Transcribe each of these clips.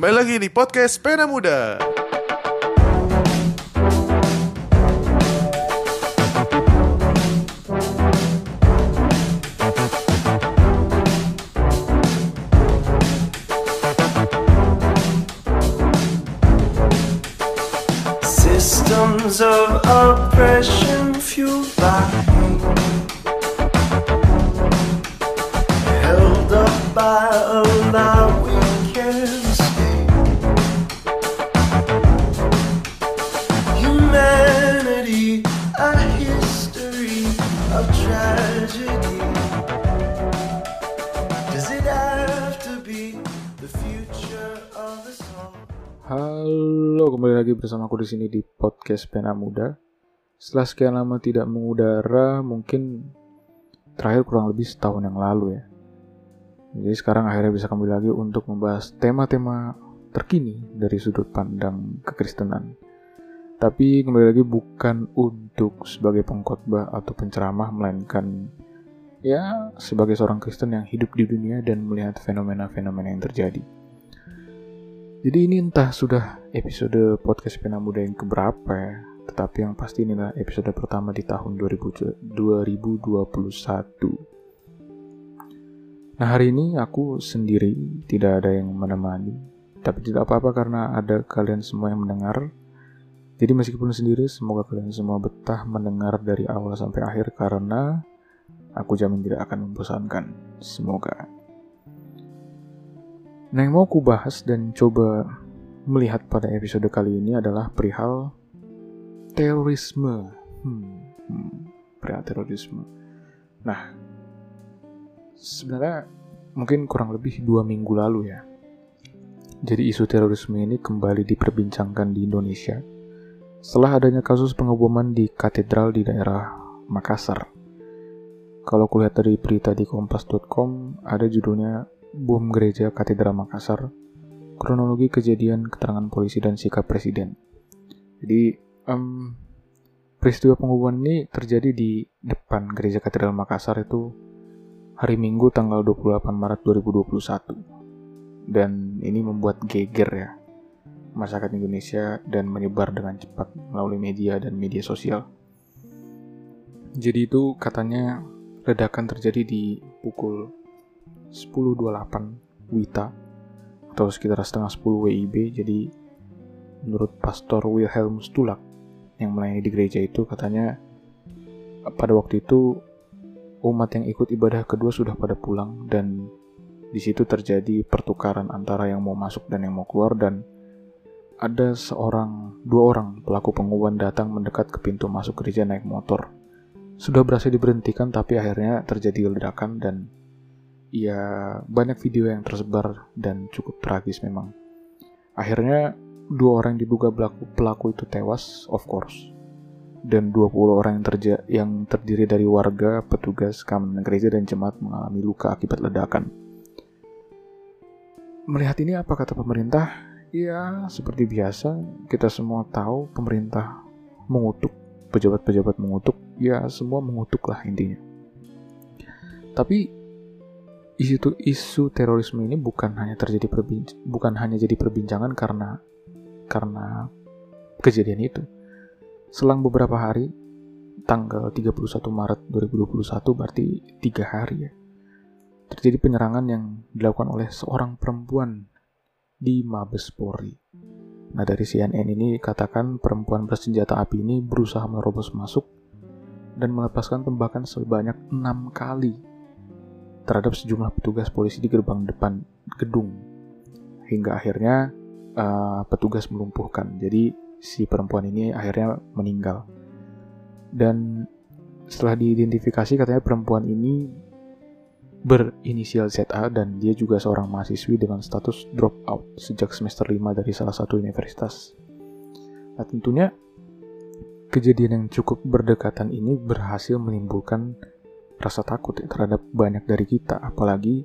Kembali lagi di podcast Pena Muda. Systems of oppression Halo, kembali lagi bersama aku di sini di podcast Pena Muda. Setelah sekian lama tidak mengudara, mungkin terakhir kurang lebih setahun yang lalu ya. Jadi sekarang akhirnya bisa kembali lagi untuk membahas tema-tema terkini dari sudut pandang kekristenan. Tapi kembali lagi bukan untuk sebagai pengkhotbah atau penceramah, melainkan ya sebagai seorang Kristen yang hidup di dunia dan melihat fenomena-fenomena yang terjadi. Jadi ini entah sudah episode podcast Pena Muda yang keberapa ya, tetapi yang pasti inilah episode pertama di tahun 2000 2021. Nah hari ini aku sendiri, tidak ada yang menemani, tapi tidak apa-apa karena ada kalian semua yang mendengar. Jadi meskipun sendiri, semoga kalian semua betah mendengar dari awal sampai akhir karena aku jamin tidak akan membosankan. Semoga. Nah, yang mau aku bahas dan coba melihat pada episode kali ini adalah perihal terorisme. Hmm, hmm, perihal terorisme. Nah, sebenarnya mungkin kurang lebih dua minggu lalu ya. Jadi isu terorisme ini kembali diperbincangkan di Indonesia setelah adanya kasus pengeboman di katedral di daerah Makassar. Kalau kulihat dari berita di kompas.com ada judulnya Bom Gereja Katedral Makassar, kronologi kejadian, keterangan polisi dan sikap presiden. Jadi em, peristiwa pengeboman ini terjadi di depan Gereja Katedral Makassar itu hari Minggu tanggal 28 Maret 2021. Dan ini membuat geger ya masyarakat Indonesia dan menyebar dengan cepat melalui media dan media sosial. Jadi itu katanya ledakan terjadi di pukul 10.28 WITA atau sekitar setengah 10 WIB jadi menurut Pastor Wilhelm Stulak yang melayani di gereja itu katanya pada waktu itu umat yang ikut ibadah kedua sudah pada pulang dan di situ terjadi pertukaran antara yang mau masuk dan yang mau keluar dan ada seorang dua orang pelaku pengumuman datang mendekat ke pintu masuk gereja naik motor. Sudah berhasil diberhentikan tapi akhirnya terjadi ledakan dan ya banyak video yang tersebar dan cukup tragis memang. Akhirnya dua orang diduga pelaku, pelaku itu tewas, of course. Dan 20 orang yang, terja yang terdiri dari warga, petugas, keamanan gereja, dan jemaat mengalami luka akibat ledakan. Melihat ini apa kata pemerintah? Ya, seperti biasa, kita semua tahu pemerintah mengutuk, pejabat-pejabat mengutuk, ya semua mengutuk lah intinya. Tapi isu isu terorisme ini bukan hanya terjadi bukan hanya jadi perbincangan karena karena kejadian itu. Selang beberapa hari, tanggal 31 Maret 2021 berarti tiga hari ya, terjadi penyerangan yang dilakukan oleh seorang perempuan di Mabes Polri. Nah dari CNN ini katakan perempuan bersenjata api ini berusaha menerobos masuk dan melepaskan tembakan sebanyak enam kali terhadap sejumlah petugas polisi di gerbang depan gedung hingga akhirnya uh, petugas melumpuhkan. Jadi si perempuan ini akhirnya meninggal. Dan setelah diidentifikasi katanya perempuan ini berinisial ZA dan dia juga seorang mahasiswi dengan status drop out sejak semester 5 dari salah satu universitas. Nah tentunya kejadian yang cukup berdekatan ini berhasil menimbulkan rasa takut ya, terhadap banyak dari kita, apalagi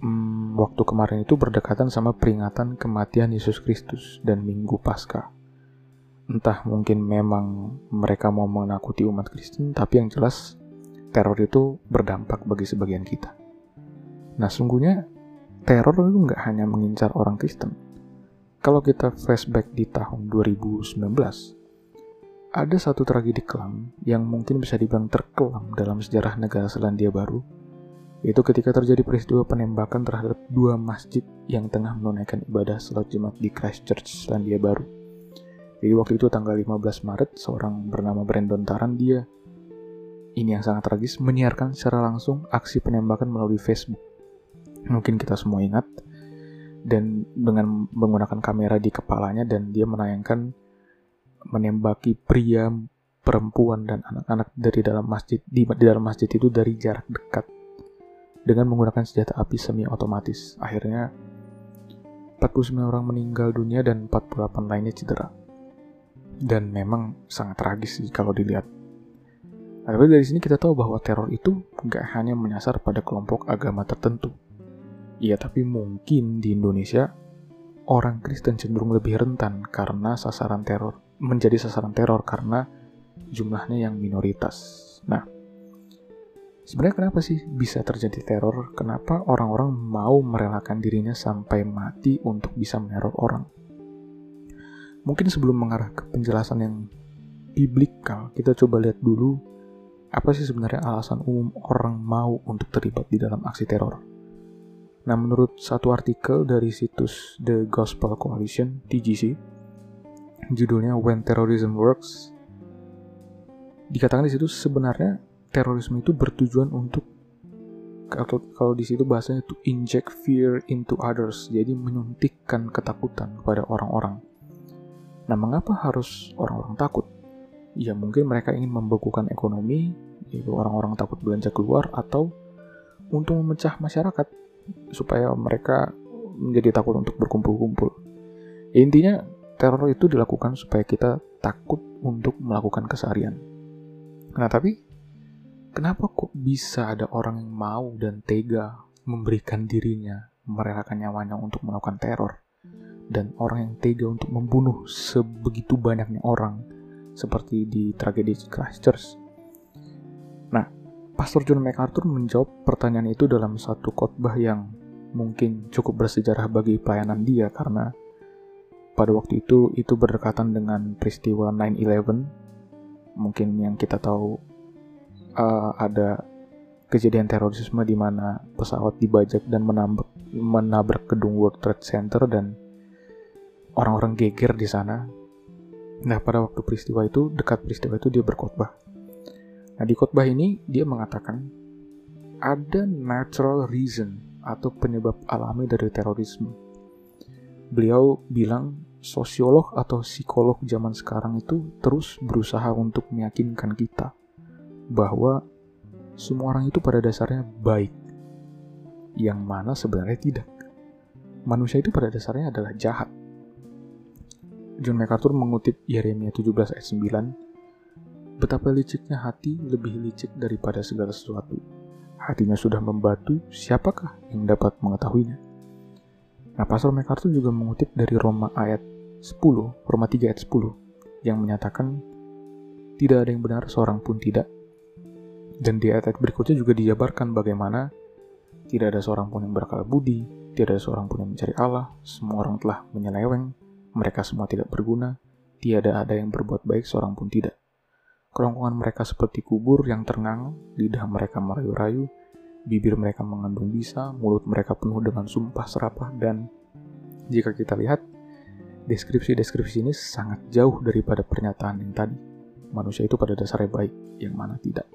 hmm, waktu kemarin itu berdekatan sama peringatan kematian Yesus Kristus dan Minggu Paskah. Entah mungkin memang mereka mau menakuti umat Kristen, tapi yang jelas teror itu berdampak bagi sebagian kita. Nah, sungguhnya teror itu nggak hanya mengincar orang Kristen. Kalau kita flashback di tahun 2019, ada satu tragedi kelam yang mungkin bisa dibilang terkelam dalam sejarah negara Selandia Baru, yaitu ketika terjadi peristiwa penembakan terhadap dua masjid yang tengah menunaikan ibadah salat Jumat di Christchurch, Selandia Baru. Jadi waktu itu tanggal 15 Maret, seorang bernama Brandon Taran dia ini yang sangat tragis menyiarkan secara langsung aksi penembakan melalui Facebook. Mungkin kita semua ingat dan dengan menggunakan kamera di kepalanya dan dia menayangkan menembaki pria, perempuan dan anak-anak dari dalam masjid di, di dalam masjid itu dari jarak dekat dengan menggunakan senjata api semi otomatis. Akhirnya 49 orang meninggal dunia dan 48 lainnya cedera. Dan memang sangat tragis sih kalau dilihat tapi dari sini kita tahu bahwa teror itu nggak hanya menyasar pada kelompok agama tertentu. Iya, tapi mungkin di Indonesia orang Kristen cenderung lebih rentan karena sasaran teror menjadi sasaran teror karena jumlahnya yang minoritas. Nah, sebenarnya kenapa sih bisa terjadi teror? Kenapa orang-orang mau merelakan dirinya sampai mati untuk bisa meneror orang? Mungkin sebelum mengarah ke penjelasan yang biblikal, kita coba lihat dulu apa sih sebenarnya alasan umum orang mau untuk terlibat di dalam aksi teror? Nah, menurut satu artikel dari situs The Gospel Coalition (TGC), judulnya When Terrorism Works, dikatakan di situ sebenarnya terorisme itu bertujuan untuk kalau, kalau di situ bahasanya to inject fear into others, jadi menyuntikkan ketakutan kepada orang-orang. Nah, mengapa harus orang-orang takut? ya mungkin mereka ingin membekukan ekonomi, yaitu orang-orang takut belanja keluar atau untuk memecah masyarakat supaya mereka menjadi takut untuk berkumpul-kumpul. Ya, intinya teror itu dilakukan supaya kita takut untuk melakukan keseharian. Nah tapi kenapa kok bisa ada orang yang mau dan tega memberikan dirinya, merelakan nyawanya untuk melakukan teror? Dan orang yang tega untuk membunuh sebegitu banyaknya orang seperti di tragedi Christchurch. Nah, Pastor John MacArthur menjawab pertanyaan itu dalam satu khotbah yang mungkin cukup bersejarah bagi pelayanan dia karena pada waktu itu itu berdekatan dengan peristiwa 9/11 mungkin yang kita tahu uh, ada kejadian terorisme di mana pesawat dibajak dan menabrak, menabrak gedung World Trade Center dan orang-orang geger di sana Nah, pada waktu peristiwa itu, dekat peristiwa itu dia berkhotbah. Nah, di khotbah ini dia mengatakan ada natural reason atau penyebab alami dari terorisme. Beliau bilang sosiolog atau psikolog zaman sekarang itu terus berusaha untuk meyakinkan kita bahwa semua orang itu pada dasarnya baik. Yang mana sebenarnya tidak. Manusia itu pada dasarnya adalah jahat John MacArthur mengutip Yeremia 17 ayat 9, Betapa liciknya hati lebih licik daripada segala sesuatu. Hatinya sudah membatu, siapakah yang dapat mengetahuinya? Nah, Pastor MacArthur juga mengutip dari Roma ayat 10, Roma 3 ayat 10, yang menyatakan, tidak ada yang benar seorang pun tidak. Dan di ayat-ayat berikutnya juga dijabarkan bagaimana tidak ada seorang pun yang berakal budi, tidak ada seorang pun yang mencari Allah, semua orang telah menyeleweng, mereka semua tidak berguna, tiada ada yang berbuat baik seorang pun tidak. Kerongkongan mereka seperti kubur yang terngang, lidah mereka merayu-rayu, bibir mereka mengandung bisa, mulut mereka penuh dengan sumpah serapah, dan jika kita lihat, deskripsi-deskripsi ini sangat jauh daripada pernyataan yang tadi. Manusia itu pada dasarnya baik, yang mana tidak.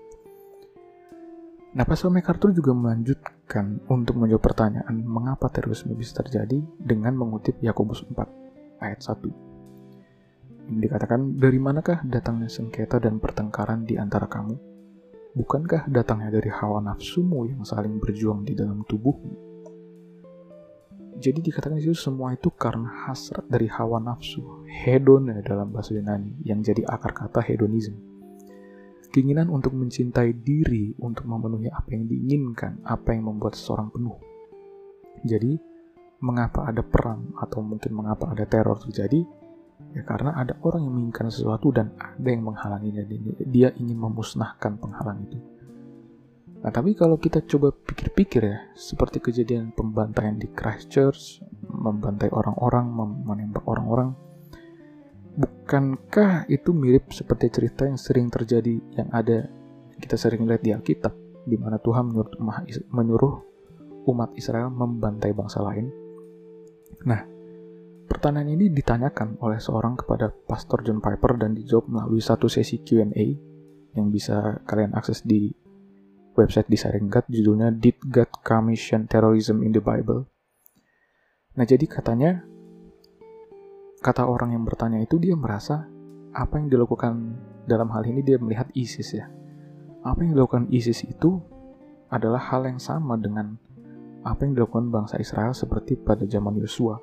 Nah, Pastor MacArthur juga melanjutkan untuk menjawab pertanyaan mengapa terorisme bisa terjadi dengan mengutip Yakobus 4 ayat 1. Ini dikatakan, dari manakah datangnya sengketa dan pertengkaran di antara kamu? Bukankah datangnya dari hawa nafsumu yang saling berjuang di dalam tubuhmu? Jadi dikatakan itu semua itu karena hasrat dari hawa nafsu, hedon dalam bahasa Yunani, yang jadi akar kata hedonisme. Keinginan untuk mencintai diri, untuk memenuhi apa yang diinginkan, apa yang membuat seseorang penuh. Jadi, mengapa ada perang atau mungkin mengapa ada teror terjadi ya karena ada orang yang menginginkan sesuatu dan ada yang menghalanginya dia ingin memusnahkan penghalang itu Nah, tapi kalau kita coba pikir-pikir ya, seperti kejadian pembantaian di Christchurch, membantai orang-orang, menembak orang-orang, bukankah itu mirip seperti cerita yang sering terjadi yang ada kita sering lihat di Alkitab, di mana Tuhan menyuruh umat Israel membantai bangsa lain? Nah, pertanyaan ini ditanyakan oleh seorang kepada Pastor John Piper dan dijawab melalui satu sesi Q&A yang bisa kalian akses di website di Sharing God judulnya Did God Commission Terrorism in the Bible? Nah jadi katanya kata orang yang bertanya itu dia merasa apa yang dilakukan dalam hal ini dia melihat ISIS ya. Apa yang dilakukan ISIS itu adalah hal yang sama dengan apa yang dilakukan bangsa Israel seperti pada zaman Yosua.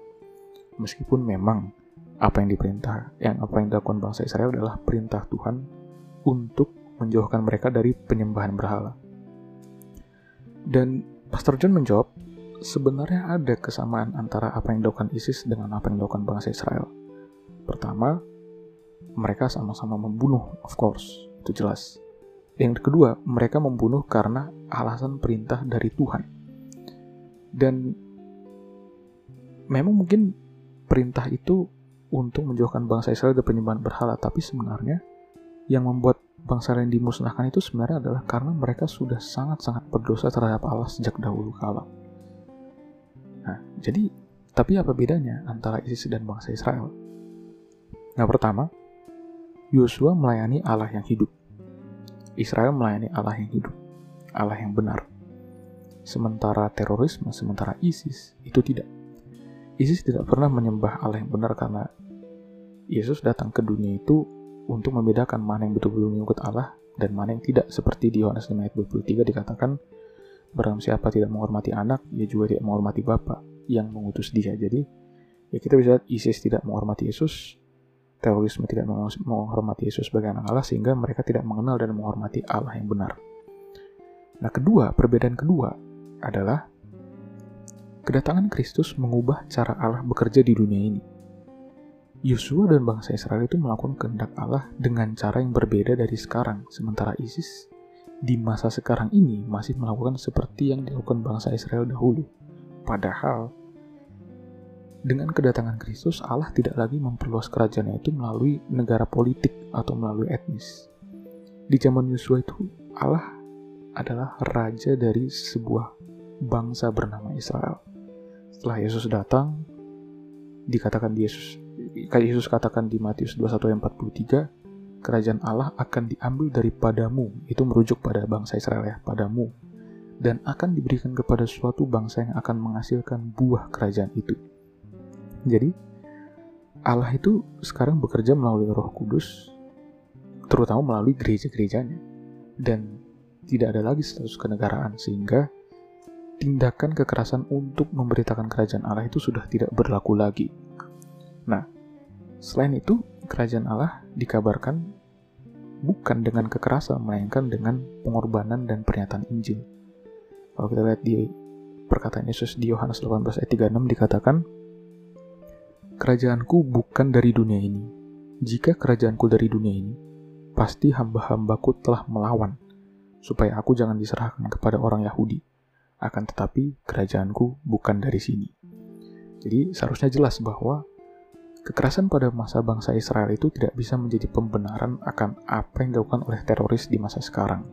Meskipun memang apa yang diperintah, yang apa yang dilakukan bangsa Israel adalah perintah Tuhan untuk menjauhkan mereka dari penyembahan berhala. Dan Pastor John menjawab, sebenarnya ada kesamaan antara apa yang dilakukan ISIS dengan apa yang dilakukan bangsa Israel. Pertama, mereka sama-sama membunuh, of course, itu jelas. Yang kedua, mereka membunuh karena alasan perintah dari Tuhan. Dan memang mungkin perintah itu untuk menjauhkan bangsa Israel dari penyembahan berhala, tapi sebenarnya yang membuat bangsa lain dimusnahkan itu sebenarnya adalah karena mereka sudah sangat-sangat berdosa terhadap Allah sejak dahulu kala. Nah, jadi tapi apa bedanya antara ISIS dan bangsa Israel? Nah, pertama, Yosua melayani Allah yang hidup. Israel melayani Allah yang hidup, Allah yang benar. Sementara terorisme, sementara ISIS itu tidak. ISIS tidak pernah menyembah Allah yang benar karena Yesus datang ke dunia itu untuk membedakan mana yang betul-betul mengikut Allah dan mana yang tidak. Seperti di Yohanes 5 ayat 23 dikatakan barang siapa tidak menghormati anak ia juga tidak menghormati Bapa yang mengutus dia. Jadi ya kita bisa lihat ISIS tidak menghormati Yesus terorisme tidak menghormati Yesus sebagai anak Allah sehingga mereka tidak mengenal dan menghormati Allah yang benar. Nah kedua perbedaan kedua adalah kedatangan Kristus mengubah cara Allah bekerja di dunia ini Yosua dan bangsa Israel itu melakukan kehendak Allah dengan cara yang berbeda dari sekarang, sementara ISIS di masa sekarang ini masih melakukan seperti yang dilakukan bangsa Israel dahulu. Padahal, dengan kedatangan Kristus, Allah tidak lagi memperluas kerajaannya itu melalui negara politik atau melalui etnis. Di zaman Yosua itu, Allah adalah raja dari sebuah bangsa bernama Israel. Setelah Yesus datang, dikatakan Yesus kayak Yesus katakan di Matius 21 ayat 43, kerajaan Allah akan diambil daripadamu, itu merujuk pada bangsa Israel ya, padamu, dan akan diberikan kepada suatu bangsa yang akan menghasilkan buah kerajaan itu. Jadi, Allah itu sekarang bekerja melalui roh kudus, terutama melalui gereja-gerejanya, dan tidak ada lagi status kenegaraan, sehingga tindakan kekerasan untuk memberitakan kerajaan Allah itu sudah tidak berlaku lagi. Nah, selain itu, kerajaan Allah dikabarkan bukan dengan kekerasan, melainkan dengan pengorbanan dan pernyataan Injil. Kalau kita lihat di perkataan Yesus di Yohanes 18 ayat 36 dikatakan, Kerajaanku bukan dari dunia ini. Jika kerajaanku dari dunia ini, pasti hamba-hambaku telah melawan, supaya aku jangan diserahkan kepada orang Yahudi. Akan tetapi, kerajaanku bukan dari sini. Jadi seharusnya jelas bahwa Kekerasan pada masa bangsa Israel itu tidak bisa menjadi pembenaran akan apa yang dilakukan oleh teroris di masa sekarang.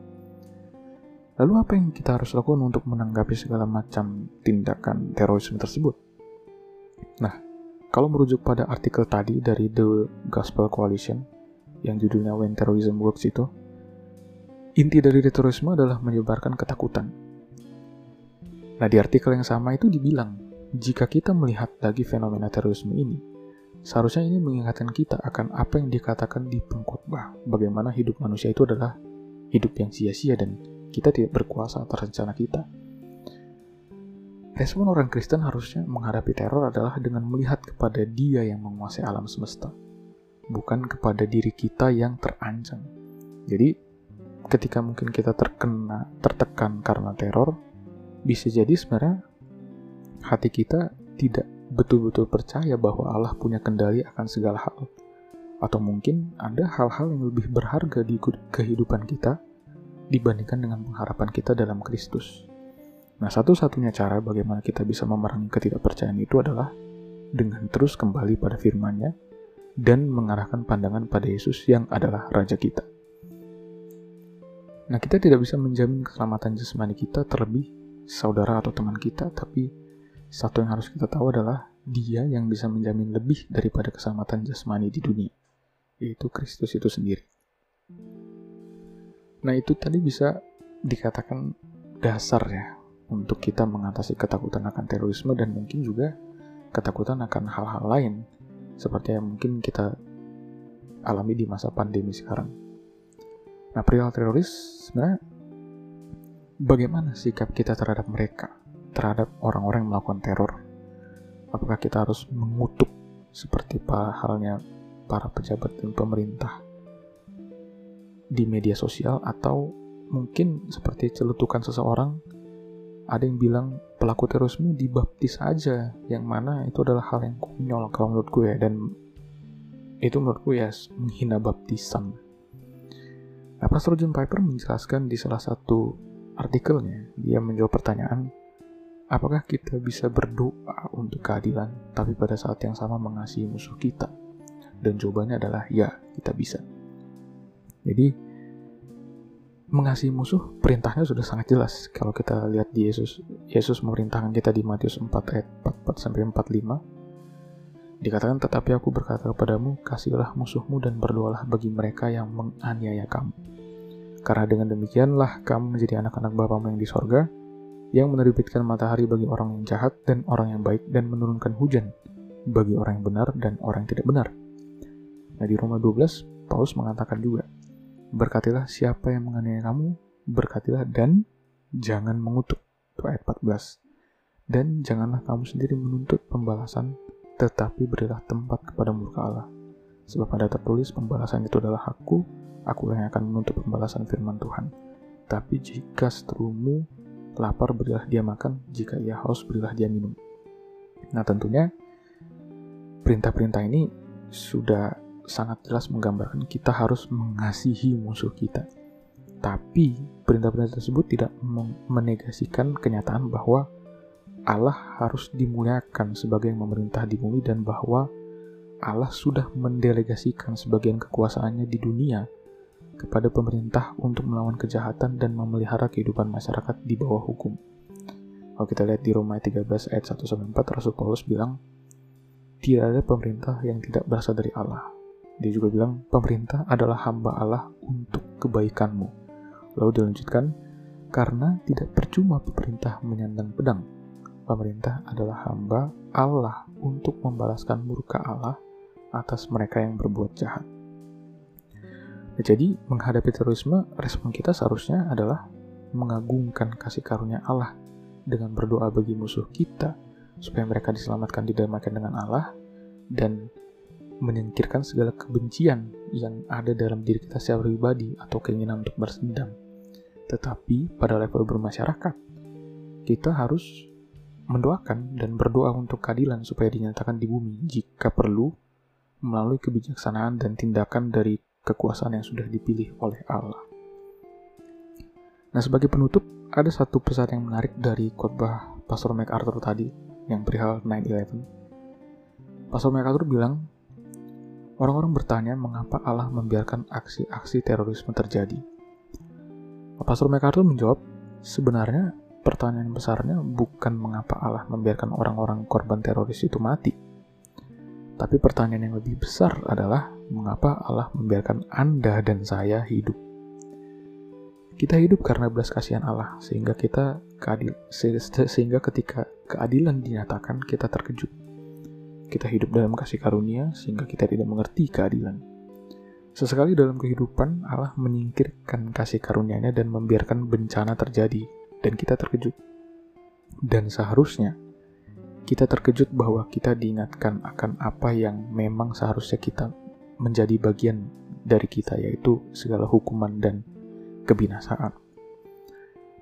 Lalu apa yang kita harus lakukan untuk menanggapi segala macam tindakan terorisme tersebut? Nah, kalau merujuk pada artikel tadi dari The Gospel Coalition yang judulnya When Terrorism Works itu, inti dari terorisme adalah menyebarkan ketakutan. Nah, di artikel yang sama itu dibilang, jika kita melihat lagi fenomena terorisme ini, Seharusnya ini mengingatkan kita akan apa yang dikatakan di pengkhotbah, bagaimana hidup manusia itu adalah hidup yang sia-sia dan kita tidak berkuasa atas rencana kita. Respon orang Kristen harusnya menghadapi teror adalah dengan melihat kepada Dia yang menguasai alam semesta, bukan kepada diri kita yang terancam. Jadi, ketika mungkin kita terkena, tertekan karena teror, bisa jadi sebenarnya hati kita tidak betul-betul percaya bahwa Allah punya kendali akan segala hal. Atau mungkin ada hal-hal yang lebih berharga di kehidupan kita dibandingkan dengan pengharapan kita dalam Kristus. Nah, satu-satunya cara bagaimana kita bisa memerangi ketidakpercayaan itu adalah dengan terus kembali pada firman-Nya dan mengarahkan pandangan pada Yesus yang adalah Raja kita. Nah, kita tidak bisa menjamin keselamatan jasmani kita terlebih saudara atau teman kita, tapi satu yang harus kita tahu adalah dia yang bisa menjamin lebih daripada keselamatan jasmani di dunia, yaitu Kristus itu sendiri. Nah, itu tadi bisa dikatakan dasar ya untuk kita mengatasi ketakutan akan terorisme dan mungkin juga ketakutan akan hal-hal lain seperti yang mungkin kita alami di masa pandemi sekarang. Nah, perihal teroris sebenarnya bagaimana sikap kita terhadap mereka, terhadap orang-orang yang melakukan teror? Apakah kita harus mengutuk seperti halnya para pejabat dan pemerintah di media sosial? Atau mungkin seperti celutukan seseorang ada yang bilang pelaku terorisme dibaptis aja yang mana itu adalah hal yang konyol kalau menurut gue dan itu menurut gue ya menghina baptisan. Nah Pastor John Piper menjelaskan di salah satu artikelnya dia menjawab pertanyaan apakah kita bisa berdoa untuk keadilan tapi pada saat yang sama mengasihi musuh kita? Dan jawabannya adalah ya kita bisa. Jadi mengasihi musuh perintahnya sudah sangat jelas. Kalau kita lihat di Yesus Yesus memerintahkan kita di Matius 4 ayat 44 sampai 45 dikatakan tetapi aku berkata kepadamu kasihilah musuhmu dan berdoalah bagi mereka yang menganiaya kamu karena dengan demikianlah kamu menjadi anak-anak Bapamu yang di sorga yang menerbitkan matahari bagi orang yang jahat dan orang yang baik dan menurunkan hujan bagi orang yang benar dan orang yang tidak benar. Nah di Roma 12 Paulus mengatakan juga Berkatilah siapa yang menganiaya kamu, berkatilah dan jangan mengutuk. Itu ayat 14. Dan janganlah kamu sendiri menuntut pembalasan, tetapi berilah tempat kepada murka Allah. Sebab ada tertulis pembalasan itu adalah aku, aku yang akan menuntut pembalasan firman Tuhan. Tapi jika seterumu lapar berilah dia makan, jika ia haus berilah dia minum. Nah tentunya perintah-perintah ini sudah sangat jelas menggambarkan kita harus mengasihi musuh kita. Tapi perintah-perintah tersebut tidak menegasikan kenyataan bahwa Allah harus dimuliakan sebagai yang memerintah di bumi dan bahwa Allah sudah mendelegasikan sebagian kekuasaannya di dunia kepada pemerintah untuk melawan kejahatan dan memelihara kehidupan masyarakat di bawah hukum. Kalau kita lihat di Roma 13 ayat 1 4 Rasul Paulus bilang, tidak ada pemerintah yang tidak berasal dari Allah. Dia juga bilang, pemerintah adalah hamba Allah untuk kebaikanmu. Lalu dilanjutkan, karena tidak percuma pemerintah menyandang pedang. Pemerintah adalah hamba Allah untuk membalaskan murka Allah atas mereka yang berbuat jahat. Jadi, menghadapi terorisme, respon kita seharusnya adalah mengagungkan kasih karunia Allah dengan berdoa bagi musuh kita supaya mereka diselamatkan didamaikan dengan Allah dan menyingkirkan segala kebencian yang ada dalam diri kita secara pribadi atau keinginan untuk bersendam. Tetapi pada level bermasyarakat, kita harus mendoakan dan berdoa untuk keadilan supaya dinyatakan di bumi jika perlu melalui kebijaksanaan dan tindakan dari kekuasaan yang sudah dipilih oleh Allah. Nah, sebagai penutup, ada satu pesan yang menarik dari khotbah Pastor MacArthur tadi yang perihal 9/11. Pastor MacArthur bilang, Orang-orang bertanya mengapa Allah membiarkan aksi-aksi terorisme terjadi. Pastor MacArthur menjawab, sebenarnya pertanyaan besarnya bukan mengapa Allah membiarkan orang-orang korban teroris itu mati. Tapi pertanyaan yang lebih besar adalah mengapa Allah membiarkan Anda dan saya hidup. Kita hidup karena belas kasihan Allah, sehingga kita keadil, sehingga ketika keadilan dinyatakan kita terkejut kita hidup dalam kasih karunia sehingga kita tidak mengerti keadilan. Sesekali dalam kehidupan Allah menyingkirkan kasih karunia-Nya dan membiarkan bencana terjadi dan kita terkejut. Dan seharusnya kita terkejut bahwa kita diingatkan akan apa yang memang seharusnya kita menjadi bagian dari kita yaitu segala hukuman dan kebinasaan.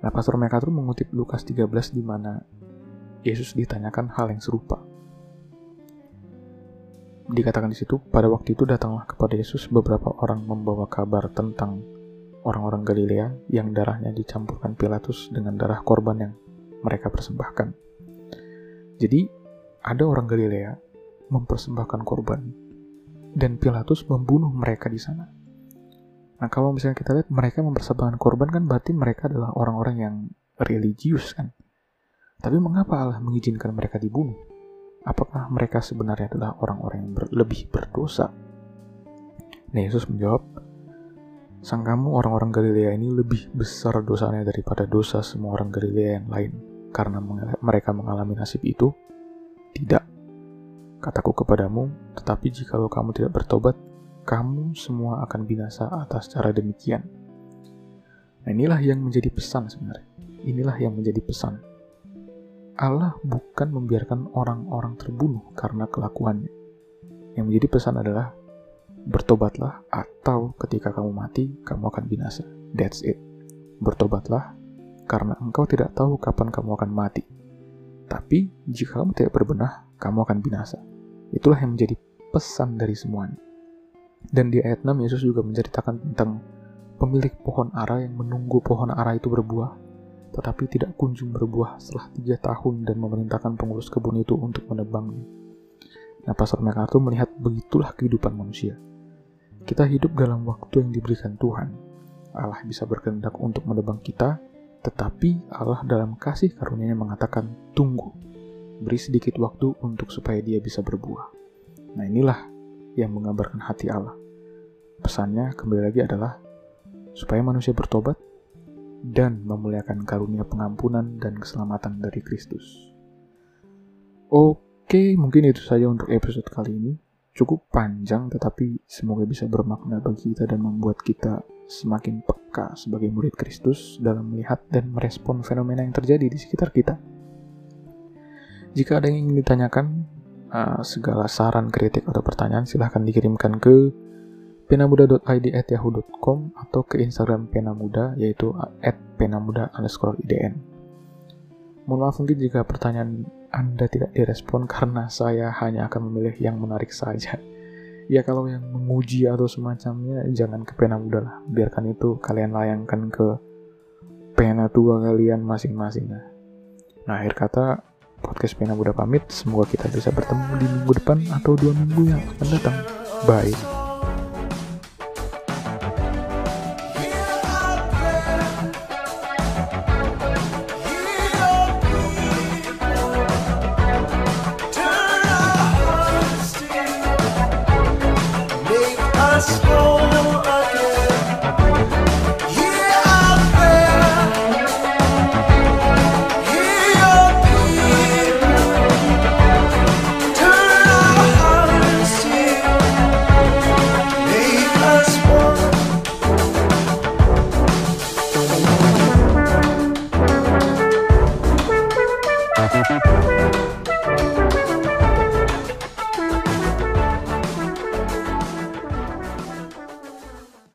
Nah, Pastor MacArthur mengutip Lukas 13 di mana Yesus ditanyakan hal yang serupa dikatakan di situ, pada waktu itu datanglah kepada Yesus beberapa orang membawa kabar tentang orang-orang Galilea yang darahnya dicampurkan Pilatus dengan darah korban yang mereka persembahkan. Jadi, ada orang Galilea mempersembahkan korban dan Pilatus membunuh mereka di sana. Nah, kalau misalnya kita lihat mereka mempersembahkan korban kan berarti mereka adalah orang-orang yang religius kan. Tapi mengapa Allah mengizinkan mereka dibunuh? Apakah mereka sebenarnya adalah orang-orang yang ber lebih berdosa? Nah, Yesus menjawab, Sang kamu orang-orang Galilea ini lebih besar dosanya daripada dosa semua orang Galilea yang lain, karena mereka mengalami nasib itu? Tidak. Kataku kepadamu, tetapi jikalau kamu tidak bertobat, kamu semua akan binasa atas cara demikian. Nah, inilah yang menjadi pesan sebenarnya. Inilah yang menjadi pesan. Allah bukan membiarkan orang-orang terbunuh karena kelakuannya. Yang menjadi pesan adalah bertobatlah atau ketika kamu mati, kamu akan binasa. That's it. Bertobatlah karena engkau tidak tahu kapan kamu akan mati. Tapi jika kamu tidak berbenah, kamu akan binasa. Itulah yang menjadi pesan dari semuanya. Dan di ayat 6 Yesus juga menceritakan tentang pemilik pohon ara yang menunggu pohon ara itu berbuah, tetapi tidak kunjung berbuah setelah tiga tahun dan memerintahkan pengurus kebun itu untuk menebangnya. Nah, Pastor MacArthur melihat begitulah kehidupan manusia. Kita hidup dalam waktu yang diberikan Tuhan. Allah bisa berkehendak untuk menebang kita, tetapi Allah dalam kasih karunia mengatakan, tunggu, beri sedikit waktu untuk supaya dia bisa berbuah. Nah inilah yang menggambarkan hati Allah. Pesannya kembali lagi adalah supaya manusia bertobat dan memuliakan karunia pengampunan dan keselamatan dari Kristus. Oke, mungkin itu saja untuk episode kali ini cukup panjang tetapi semoga bisa bermakna bagi kita dan membuat kita semakin peka sebagai murid Kristus dalam melihat dan merespon fenomena yang terjadi di sekitar kita. Jika ada yang ingin ditanyakan, uh, segala saran, kritik, atau pertanyaan silahkan dikirimkan ke penamuda.id@yahoo.com atau ke Instagram penamuda yaitu penamuda underscore idn. Mohon maaf mungkin jika pertanyaan anda tidak direspon karena saya hanya akan memilih yang menarik saja. Ya kalau yang menguji atau semacamnya jangan ke pena muda lah. Biarkan itu kalian layangkan ke pena tua kalian masing-masing. Nah akhir kata podcast pena muda pamit. Semoga kita bisa bertemu di minggu depan atau dua minggu yang akan datang. Bye.